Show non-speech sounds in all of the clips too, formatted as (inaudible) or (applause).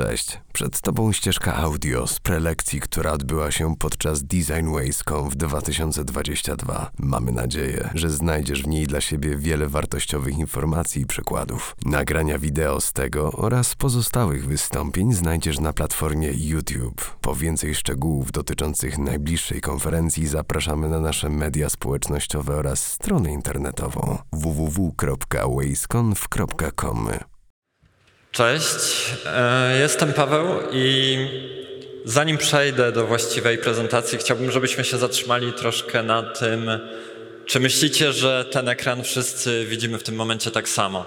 Cześć, przed Tobą ścieżka audio z prelekcji, która odbyła się podczas Design Ways.com w 2022. Mamy nadzieję, że znajdziesz w niej dla siebie wiele wartościowych informacji i przykładów. Nagrania wideo z tego oraz pozostałych wystąpień znajdziesz na platformie YouTube. Po więcej szczegółów dotyczących najbliższej konferencji zapraszamy na nasze media społecznościowe oraz stronę internetową www.waysconf.com. Cześć, e, jestem Paweł i zanim przejdę do właściwej prezentacji, chciałbym, żebyśmy się zatrzymali troszkę na tym, czy myślicie, że ten ekran wszyscy widzimy w tym momencie tak samo?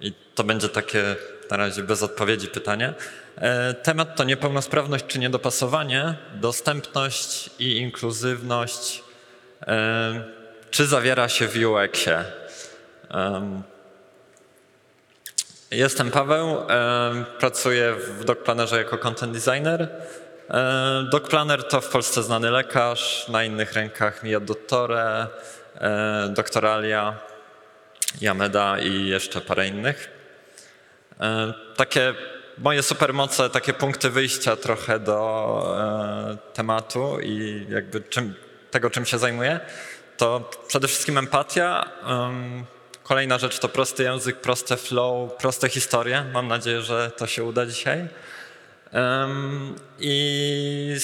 I to będzie takie na razie bez odpowiedzi pytanie. E, Temat to niepełnosprawność czy niedopasowanie, dostępność i inkluzywność. e, Czy zawiera się w UX-ie? Em, Jestem Paweł, pracuję w DocPlannerze jako content designer. E, DocPlanner to w Polsce znany lekarz, na innych rękach Mia Dottore, Doktoralia, Yameda i jeszcze parę innych. Takie moje supermoce, takie punkty wyjścia trochę do e, tematu i jakby czym, tego, czym się zajmuję, to przede wszystkim empatia. Kolejna rzecz to prosty język, proste flow, proste historie. Mam nadzieję, że to się uda dzisiaj. I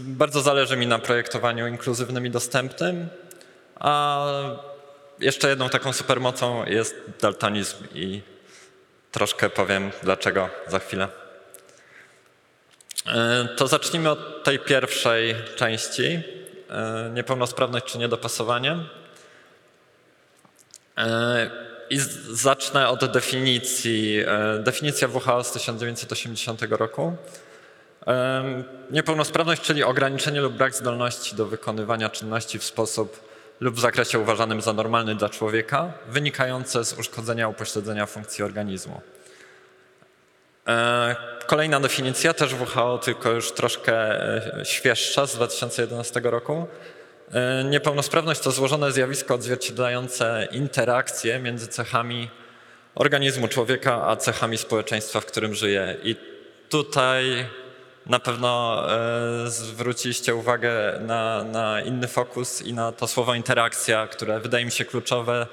bardzo zależy mi na projektowaniu inkluzywnym i dostępnym. A jeszcze jedną taką supermocą jest daltonizm i troszkę powiem dlaczego za chwilę. E, To zacznijmy od tej pierwszej części. e, Niepełnosprawność czy niedopasowanie. E, I zacznę od definicji. E, Definicja WHO z 1980 roku. Em, Niepełnosprawność, czyli ograniczenie lub brak zdolności do wykonywania czynności w sposób lub w zakresie uważanym za normalny dla człowieka, wynikające z uszkodzenia upośledzenia funkcji organizmu. E, Kolejna definicja, też WHO, tylko już troszkę e, świeższa, z 2011 roku. E, Niepełnosprawność to złożone zjawisko odzwierciedlające interakcje między cechami organizmu człowieka a cechami społeczeństwa, w którym żyje. I tutaj na pewno e, zwróciliście uwagę na, na inny fokus i na to słowo interakcja, które wydaje mi się kluczowe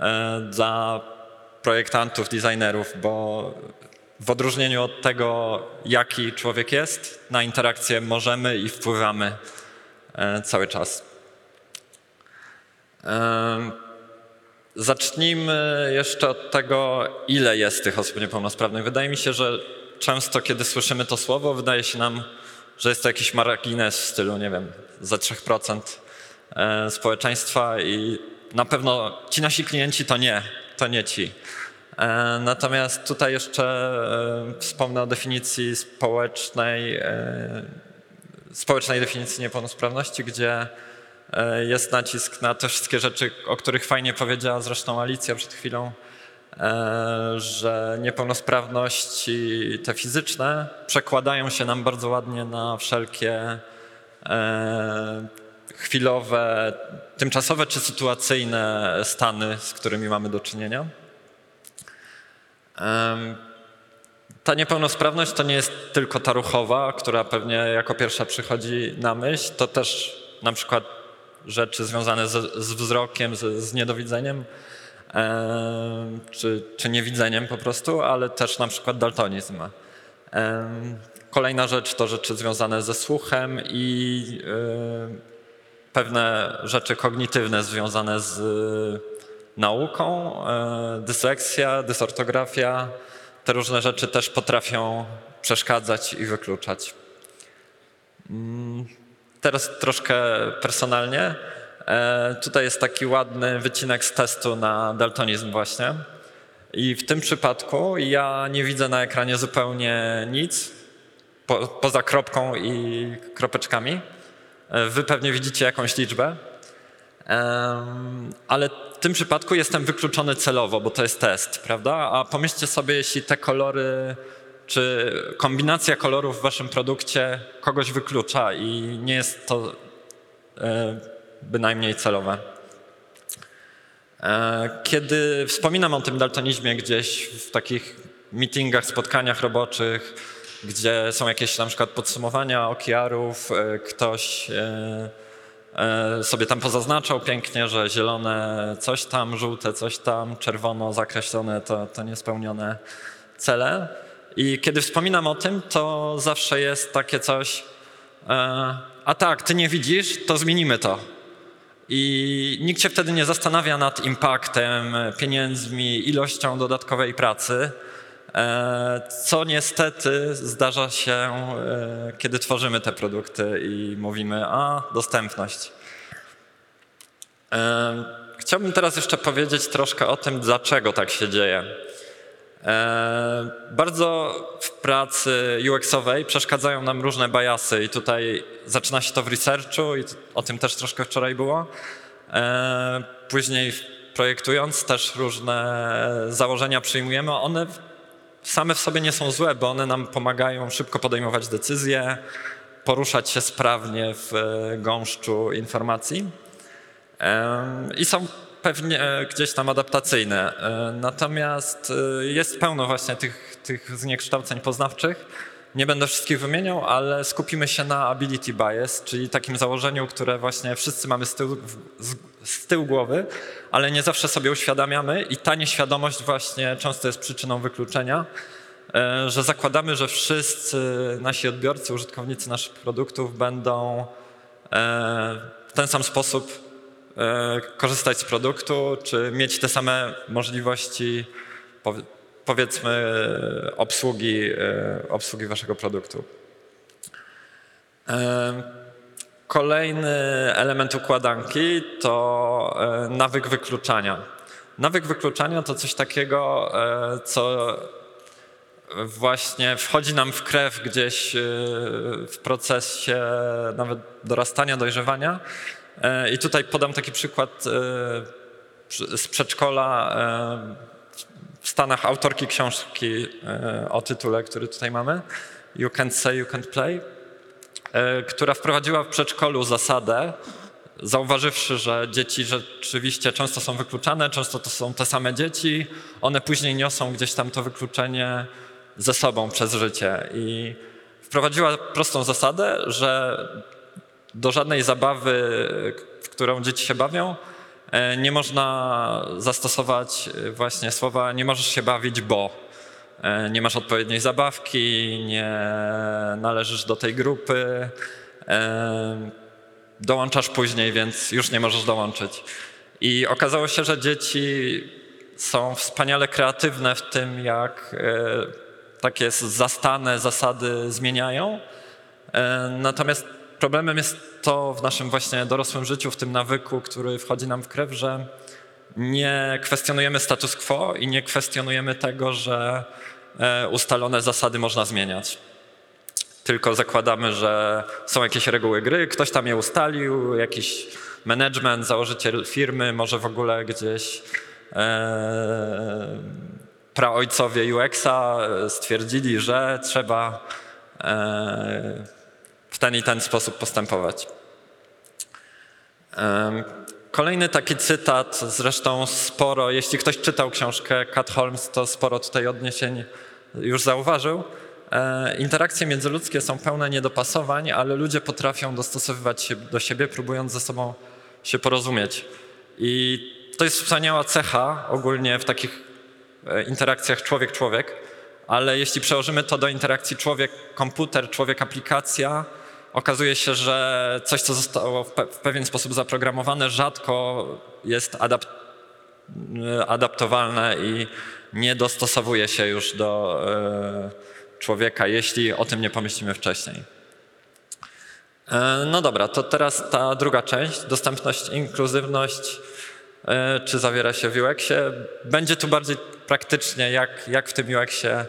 e, dla projektantów, designerów, bo w odróżnieniu od tego, jaki człowiek jest, na interakcję możemy i wpływamy cały czas. Em, Zacznijmy jeszcze od tego, ile jest tych osób niepełnosprawnych. Wydaje mi się, że często, kiedy słyszymy to słowo, wydaje się nam, że jest to jakiś margines w stylu, nie wiem, za 3% e, społeczeństwa i na pewno ci nasi klienci to nie, to nie ci. E, Natomiast tutaj jeszcze e, wspomnę o definicji społecznej, e, społecznej definicji niepełnosprawności, gdzie e, jest nacisk na te wszystkie rzeczy, o których fajnie powiedziała zresztą Alicja przed chwilą, e, że niepełnosprawności te fizyczne przekładają się nam bardzo ładnie na wszelkie e, chwilowe, tymczasowe czy sytuacyjne stany, z którymi mamy do czynienia. Ta niepełnosprawność to nie jest tylko ta ruchowa, która pewnie jako pierwsza przychodzi na myśl, to też na przykład rzeczy związane z, z wzrokiem, z, z niedowidzeniem em, czy, czy niewidzeniem po prostu, ale też na przykład daltonizm. Em, Kolejna rzecz to rzeczy związane ze słuchem i em, pewne rzeczy kognitywne związane z nauką, e, dysleksja, dysortografia. Te różne rzeczy też potrafią przeszkadzać i wykluczać. Mm, Teraz troszkę personalnie. E, Tutaj jest taki ładny wycinek z testu na daltonizm właśnie. I w tym przypadku ja nie widzę na ekranie zupełnie nic, po, poza kropką i kropeczkami. E, Wy pewnie widzicie jakąś liczbę. Ale tym przypadku jestem wykluczony celowo, bo to jest test, prawda? A pomyślcie sobie, jeśli te kolory, czy kombinacja kolorów w waszym produkcie kogoś wyklucza i nie jest to e, bynajmniej celowe. E, Kiedy wspominam o tym daltonizmie gdzieś w takich meetingach, spotkaniach roboczych, gdzie są jakieś na przykład podsumowania OKR-ów, e, ktoś sobie tam pozaznaczał pięknie, że zielone coś tam, żółte coś tam, czerwono zakreślone to, to niespełnione cele. I kiedy wspominam o tym, to zawsze jest takie coś, e, a tak, ty nie widzisz, to zmienimy to. I nikt się wtedy nie zastanawia nad impaktem, pieniędzmi, ilością dodatkowej pracy, e, co niestety zdarza się, e, kiedy tworzymy te produkty i mówimy, a dostępność. E, Chciałbym teraz jeszcze powiedzieć troszkę o tym, dlaczego tak się dzieje. E, Bardzo w pracy UX-owej przeszkadzają nam różne bajasy i tutaj zaczyna się to w researchu i o tym też troszkę wczoraj było. E, Później projektując też różne założenia przyjmujemy, one same w sobie nie są złe, bo one nam pomagają szybko podejmować decyzje, poruszać się sprawnie w e, gąszczu informacji. I są pewnie e, gdzieś tam adaptacyjne. E, Natomiast jest pełno właśnie tych, tych zniekształceń poznawczych. Nie będę wszystkich wymieniał, ale skupimy się na ability bias, czyli takim założeniu, które właśnie wszyscy mamy z tyłu, z, tyłu głowy, ale nie zawsze sobie uświadamiamy i ta nieświadomość właśnie często jest przyczyną wykluczenia, e, że zakładamy, że wszyscy nasi odbiorcy, użytkownicy naszych produktów będą e, w ten sam sposób e, korzystać z produktu, czy mieć te same możliwości, powiedzmy, e, obsługi, e, obsługi waszego produktu. Kolejny element układanki to e, nawyk wykluczania. Nawyk wykluczania to coś takiego, co właśnie wchodzi nam w krew gdzieś w procesie nawet dorastania, dojrzewania. I tutaj podam taki przykład przy- z przedszkola w Stanach autorki książki e, o tytule, który tutaj mamy. You can't say, you can't play e, która wprowadziła w przedszkolu zasadę, zauważywszy, że dzieci rzeczywiście często są wykluczane, często to są te same dzieci, one później niosą gdzieś tam to wykluczenie ze sobą przez życie. I wprowadziła prostą zasadę, że do żadnej zabawy, w którą dzieci się bawią, nie można zastosować e, właśnie słowa nie możesz się bawić, bo E, nie masz odpowiedniej zabawki, nie należysz do tej grupy, e, dołączasz później, więc już nie możesz dołączyć. I okazało się, że dzieci są wspaniale kreatywne w tym, jak e, takie zastane zasady zmieniają. E, Natomiast problemem jest to w naszym właśnie dorosłym życiu, w tym nawyku, który wchodzi nam w krew, że nie kwestionujemy status quo i nie kwestionujemy tego, że e, ustalone zasady można zmieniać. Tylko zakładamy, że są jakieś reguły gry, ktoś tam je ustalił, jakiś management, założyciel firmy, może w ogóle gdzieś e, praojcowie UX-a stwierdzili, że trzeba e, ten i ten sposób postępować. Kolejny taki cytat, zresztą sporo, jeśli ktoś czytał książkę Cat Holmes, to sporo tutaj odniesień już zauważył. E, Interakcje międzyludzkie są pełne niedopasowań, ale ludzie potrafią dostosowywać się do siebie, próbując ze sobą się porozumieć. I to jest wspaniała cecha ogólnie w takich e, interakcjach człowiek-człowiek, ale jeśli przełożymy to do interakcji człowiek-komputer, człowiek-aplikacja, okazuje się, że coś, co zostało w, pe- w pewien sposób zaprogramowane, rzadko jest adap- adaptowalne i nie dostosowuje się już do e, człowieka, jeśli o tym nie pomyślimy wcześniej. E, No dobra, to teraz ta druga część, dostępność, inkluzywność, e, czy zawiera się w UX-ie. Będzie tu bardziej praktycznie, jak, jak w tym UX-ie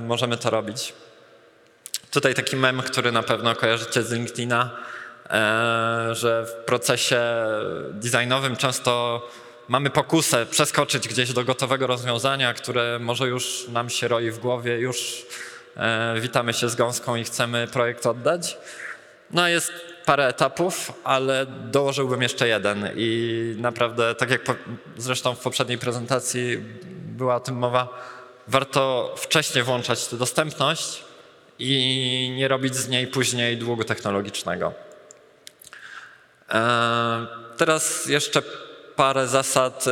możemy to robić. Tutaj taki mem, który na pewno kojarzycie z LinkedIna, e, że w procesie designowym często mamy pokusę przeskoczyć gdzieś do gotowego rozwiązania, które może już nam się roi w głowie, już e, witamy się z gąską i chcemy projekt oddać. No jest parę etapów, ale dołożyłbym jeszcze jeden i naprawdę, tak jak po, zresztą w poprzedniej prezentacji była o tym mowa, warto wcześniej włączać tę dostępność i nie robić z niej później długu technologicznego. E, Teraz jeszcze parę zasad e,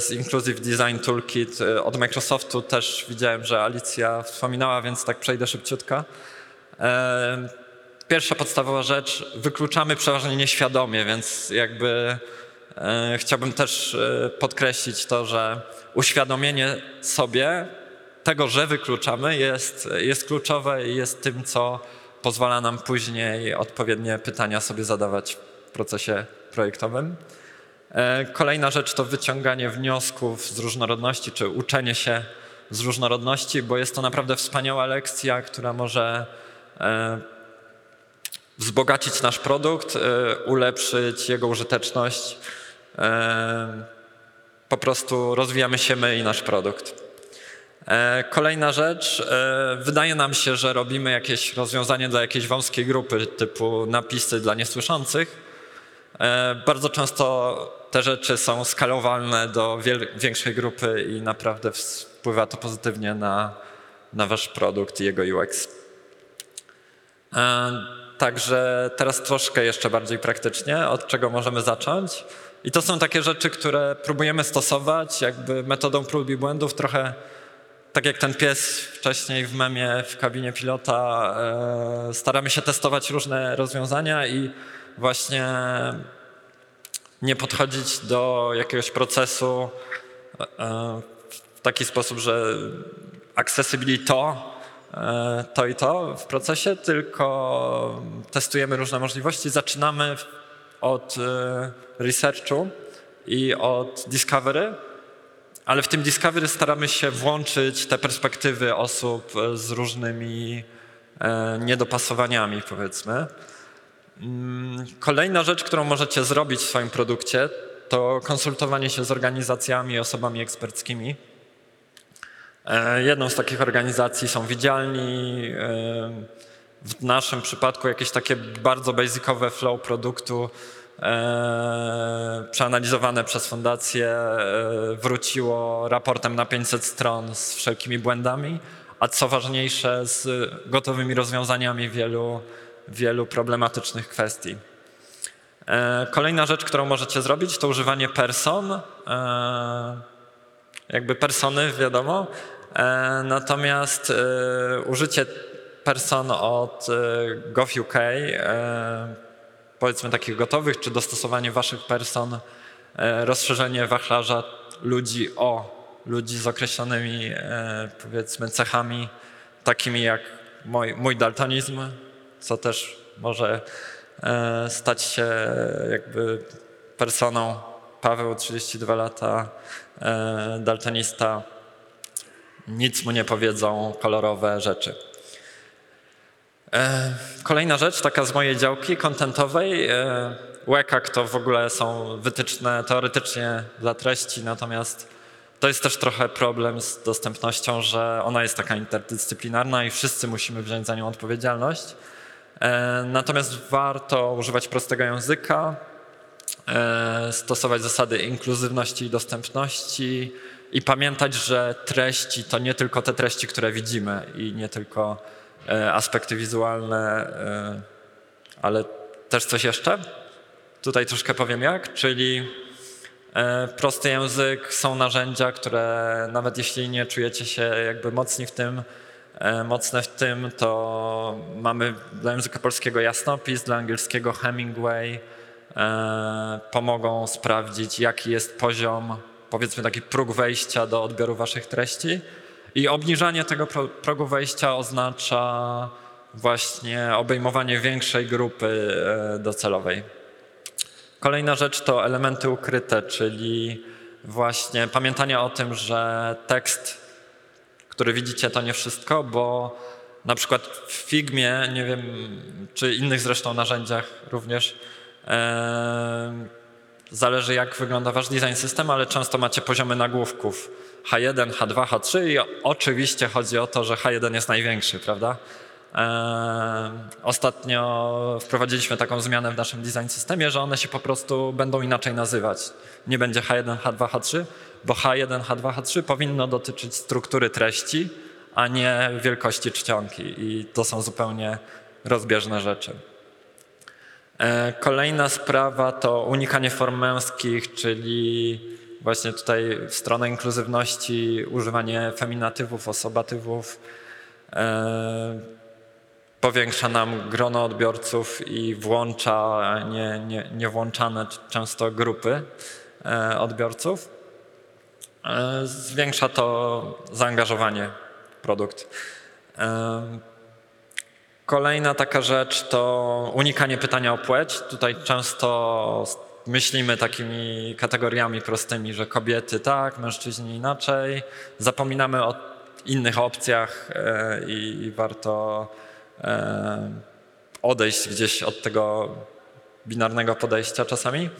z Inclusive Design Toolkit e, od Microsoftu. Też widziałem, że Alicja wspominała, więc tak przejdę szybciutko. Pierwsza podstawowa rzecz, wykluczamy przeważnie nieświadomie, więc jakby chciałbym też podkreślić to, że uświadomienie sobie tego, że wykluczamy jest, jest kluczowe i jest tym, co pozwala nam później odpowiednie pytania sobie zadawać w procesie projektowym. E, Kolejna rzecz to wyciąganie wniosków z różnorodności, czy uczenie się z różnorodności, bo jest to naprawdę wspaniała lekcja, która może e, wzbogacić nasz produkt, e, ulepszyć jego użyteczność. Po prostu rozwijamy się my i nasz produkt. E, Kolejna rzecz, e, wydaje nam się, że robimy jakieś rozwiązanie dla jakiejś wąskiej grupy, typu napisy dla niesłyszących. E, Bardzo często te rzeczy są skalowalne do większej grupy i naprawdę wpływa to pozytywnie na, na wasz produkt i jego UX. Także teraz troszkę jeszcze bardziej praktycznie, od czego możemy zacząć. I to są takie rzeczy, które próbujemy stosować jakby metodą prób i błędów, trochę tak jak ten pies wcześniej w memie w kabinie pilota. E, staramy się testować różne rozwiązania i właśnie nie podchodzić do jakiegoś procesu e, w taki sposób, że accessibility to, e, to i to w procesie, tylko testujemy różne możliwości. Zaczynamy od researchu i od discovery, ale w tym discovery staramy się włączyć te perspektywy osób e, z różnymi e, niedopasowaniami, powiedzmy. Mm, Kolejna rzecz, którą możecie zrobić w swoim produkcie, to konsultowanie się z organizacjami, osobami eksperckimi. E, Jedną z takich organizacji są Widzialni. W naszym przypadku jakieś takie bardzo basicowe flow produktu przeanalizowane przez fundację e, wróciło raportem na 500 stron z wszelkimi błędami, a co ważniejsze z gotowymi rozwiązaniami wielu, wielu problematycznych kwestii. E, Kolejna rzecz, którą możecie zrobić, to używanie person. E, jakby persony, wiadomo. E, Natomiast e, użycie person od e, Gov.uk, e, powiedzmy takich gotowych, czy dostosowanie waszych person, e, rozszerzenie wachlarza ludzi o ludzi z określonymi e, powiedzmy cechami, takimi jak mój, mój daltonizm, co też może e, stać się jakby personą Paweł, 32 lata, daltonista, nic mu nie powiedzą kolorowe rzeczy. E, Kolejna rzecz, taka z mojej działki kontentowej. e, WCAG to w ogóle są wytyczne teoretycznie dla treści, natomiast to jest też trochę problem z dostępnością, że ona jest taka interdyscyplinarna i wszyscy musimy wziąć za nią odpowiedzialność. E, Natomiast warto używać prostego języka, e, stosować zasady inkluzywności i dostępności i pamiętać, że treści to nie tylko te treści, które widzimy i nie tylko e, aspekty wizualne, e, ale też coś jeszcze. Tutaj troszkę powiem jak, czyli e, prosty język, są narzędzia, które nawet jeśli nie czujecie się jakby mocni w tym, e, mocne w tym, to mamy dla języka polskiego jasnopis, dla angielskiego Hemingway, e, pomogą sprawdzić, jaki jest poziom, powiedzmy taki próg wejścia do odbioru waszych treści. I obniżanie tego pro, progu wejścia oznacza właśnie obejmowanie większej grupy e, docelowej. Kolejna rzecz to elementy ukryte, czyli właśnie pamiętanie o tym, że tekst, który widzicie, to nie wszystko, bo na przykład w Figmie, nie wiem, czy innych zresztą narzędziach również, e, zależy jak wygląda wasz design system, ale często macie poziomy nagłówków H1, H2, H3 i oczywiście chodzi o to, że H1 jest największy, prawda? E, Ostatnio wprowadziliśmy taką zmianę w naszym design systemie, że one się po prostu będą inaczej nazywać. Nie będzie H1, H2, H3, bo H1, H2, H3 powinno dotyczyć struktury treści, a nie wielkości czcionki. I to są zupełnie rozbieżne rzeczy. E, Kolejna sprawa to unikanie form męskich, czyli właśnie tutaj w stronę inkluzywności używanie feminatywów, osobatywów. E, Powiększa nam grono odbiorców i włącza nie, nie, niewłączane często grupy e, odbiorców. Zwiększa to zaangażowanie w produkt. Kolejna taka rzecz to unikanie pytania o płeć. Tutaj często myślimy takimi kategoriami prostymi, że kobiety tak, mężczyźni inaczej. Zapominamy o innych opcjach e, i, i warto e, odejść gdzieś od tego binarnego podejścia czasami.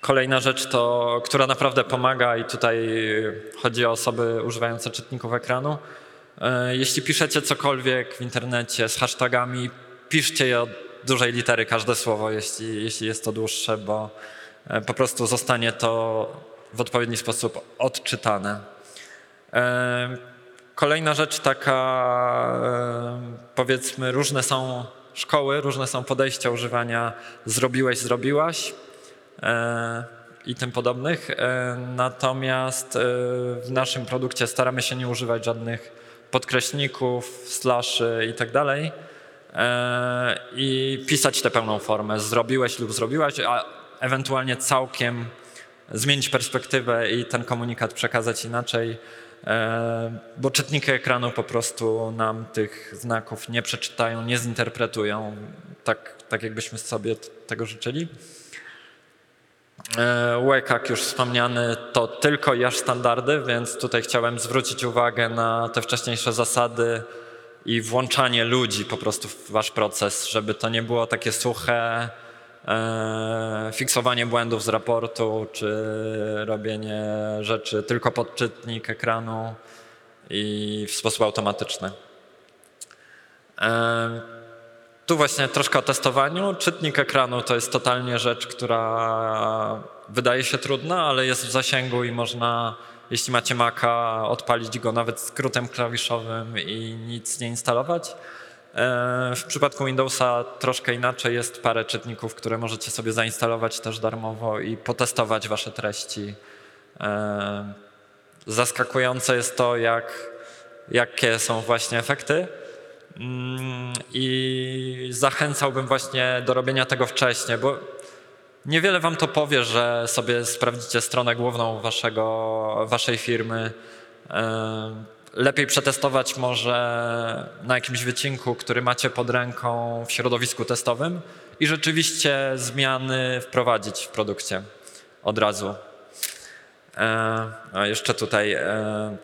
Kolejna rzecz, to, która naprawdę pomaga, i tutaj chodzi o osoby używające czytników ekranu. E, Jeśli piszecie cokolwiek w internecie z hashtagami, piszcie je od dużej litery każde słowo, jeśli, jeśli jest to dłuższe, bo e, po prostu zostanie to w odpowiedni sposób odczytane. E, Kolejna rzecz taka, powiedzmy, różne są szkoły, różne są podejścia używania zrobiłeś, zrobiłaś i tym podobnych. Natomiast w naszym produkcie staramy się nie używać żadnych podkreślników, slashy i tak dalej e, i pisać tę pełną formę zrobiłeś lub zrobiłaś, a ewentualnie całkiem zmienić perspektywę i ten komunikat przekazać inaczej, e, bo czytniki ekranu po prostu nam tych znaków nie przeczytają, nie zinterpretują tak, tak jakbyśmy sobie tego życzyli. E, WCAG już wspomniany to tylko jaż standardy, więc tutaj chciałem zwrócić uwagę na te wcześniejsze zasady i włączanie ludzi po prostu w wasz proces, żeby to nie było takie suche e, fiksowanie błędów z raportu, czy robienie rzeczy tylko pod czytnik ekranu i w sposób automatyczny. E, tu właśnie troszkę o testowaniu. Czytnik ekranu to jest totalnie rzecz, która wydaje się trudna, ale jest w zasięgu i można, jeśli macie Maca, odpalić go nawet skrótem klawiszowym i nic nie instalować. E, W przypadku Windowsa troszkę inaczej jest parę czytników, które możecie sobie zainstalować też darmowo i potestować wasze treści. E, Zaskakujące jest to, jak, jakie są właśnie efekty. Mm, I zachęcałbym właśnie do robienia tego wcześniej, bo niewiele wam to powie, że sobie sprawdzicie stronę główną waszego, waszej firmy. E, Lepiej przetestować może na jakimś wycinku, który macie pod ręką w środowisku testowym i rzeczywiście zmiany wprowadzić w produkcie od razu. E, A jeszcze tutaj e,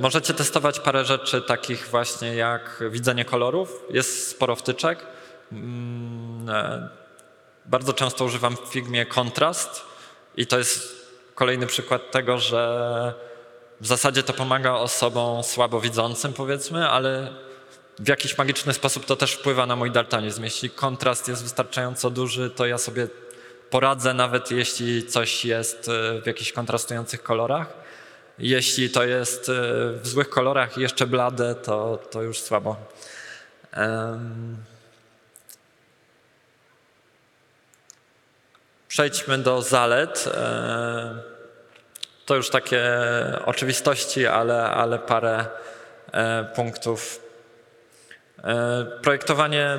Możecie testować parę rzeczy takich właśnie jak widzenie kolorów. Jest sporo wtyczek. Mm, e, Bardzo często używam w Figmie kontrast i to jest kolejny przykład tego, że w zasadzie to pomaga osobom słabowidzącym powiedzmy, ale w jakiś magiczny sposób to też wpływa na mój daltonizm. Jeśli kontrast jest wystarczająco duży, to ja sobie poradzę nawet jeśli coś jest e, w jakichś kontrastujących kolorach. Jeśli to jest e, w złych kolorach i jeszcze blade, to, to już słabo. Przejdźmy do zalet. E, To już takie oczywistości, ale, ale parę e, punktów. Projektowanie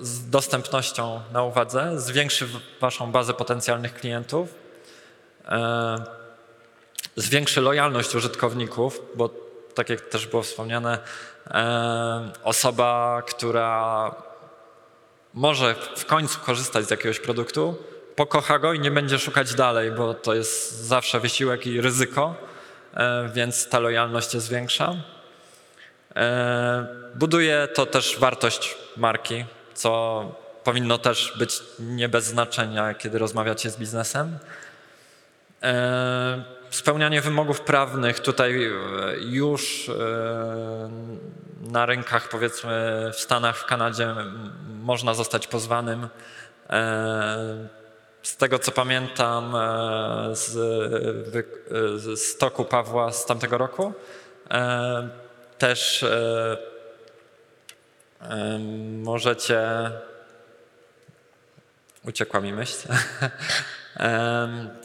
z dostępnością na uwadze zwiększy waszą bazę potencjalnych klientów. Zwiększy lojalność użytkowników, bo tak jak też było wspomniane, osoba, która może w końcu korzystać z jakiegoś produktu, pokocha go i nie będzie szukać dalej, bo to jest zawsze wysiłek i ryzyko, więc ta lojalność jest większa. Buduje to też wartość marki, co powinno też być nie bez znaczenia, kiedy rozmawiacie z biznesem. Spełnianie wymogów prawnych tutaj e, już e, na rynkach, powiedzmy w Stanach, w Kanadzie, można zostać pozwanym. E, Z tego co pamiętam z, z toku Pawła z tamtego roku, też możecie. Uciekła mi myśl. (laughs)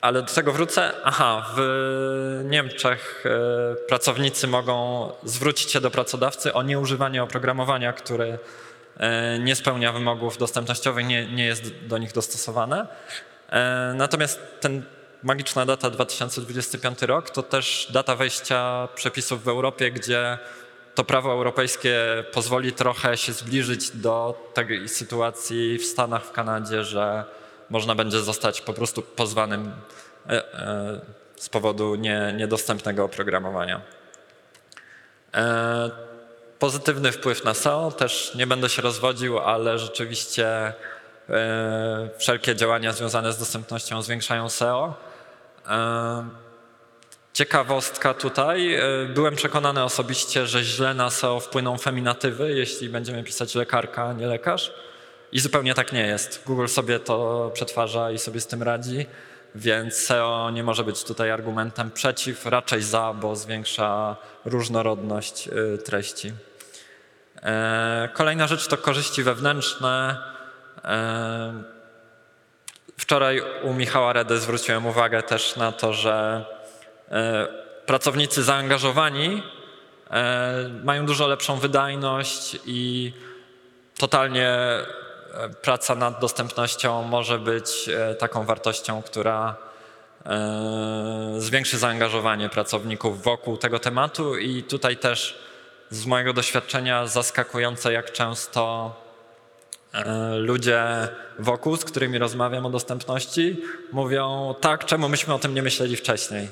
Ale do tego wrócę. Aha, w Niemczech e, pracownicy mogą zwrócić się do pracodawcy o nieużywanie oprogramowania, które e, nie spełnia wymogów dostępnościowych, nie, nie jest do nich dostosowane. E, Natomiast ten magiczna data 2025 rok to też data wejścia przepisów w Europie, gdzie to prawo europejskie pozwoli trochę się zbliżyć do tej sytuacji w Stanach, w Kanadzie, że można będzie zostać po prostu pozwanym e, e, z powodu nie, niedostępnego oprogramowania. E, Pozytywny wpływ na SEO, też nie będę się rozwodził, ale rzeczywiście wszelkie działania związane z dostępnością zwiększają SEO. Ciekawostka tutaj. Byłem przekonany osobiście, że źle na SEO wpłyną feminatywy, jeśli będziemy pisać lekarka, a nie lekarz. I zupełnie tak nie jest. Google sobie to przetwarza i sobie z tym radzi, więc SEO nie może być tutaj argumentem przeciw, raczej za, bo zwiększa różnorodność y, treści. E, Kolejna rzecz to korzyści wewnętrzne. E, Wczoraj u Michała Redy zwróciłem uwagę też na to, że e, pracownicy zaangażowani mają dużo lepszą wydajność i totalnie praca nad dostępnością może być e, taką wartością, która e, zwiększy zaangażowanie pracowników wokół tego tematu i tutaj też z mojego doświadczenia zaskakujące, jak często e, ludzie wokół, z którymi rozmawiam o dostępności, mówią tak, czemu myśmy o tym nie myśleli wcześniej.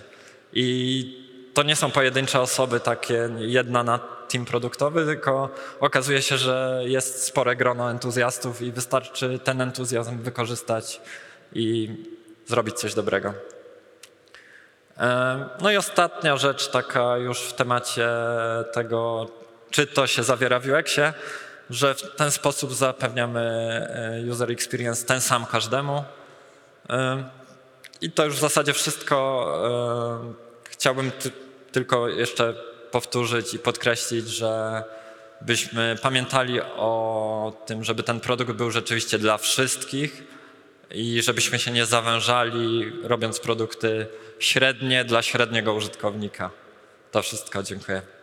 I to nie są pojedyncze osoby, takie jedna na team produktowy, tylko okazuje się, że jest spore grono entuzjastów i wystarczy ten entuzjazm wykorzystać i zrobić coś dobrego. E, No i ostatnia rzecz, taka już w temacie tego, czy to się zawiera w UX-ie, że w ten sposób zapewniamy e, user experience ten sam każdemu. E, I to już w zasadzie wszystko. Chciałbym ty, tylko jeszcze powtórzyć i podkreślić, że byśmy pamiętali o tym, żeby ten produkt był rzeczywiście dla wszystkich i żebyśmy się nie zawężali, robiąc produkty średnie dla średniego użytkownika. To wszystko, dziękuję.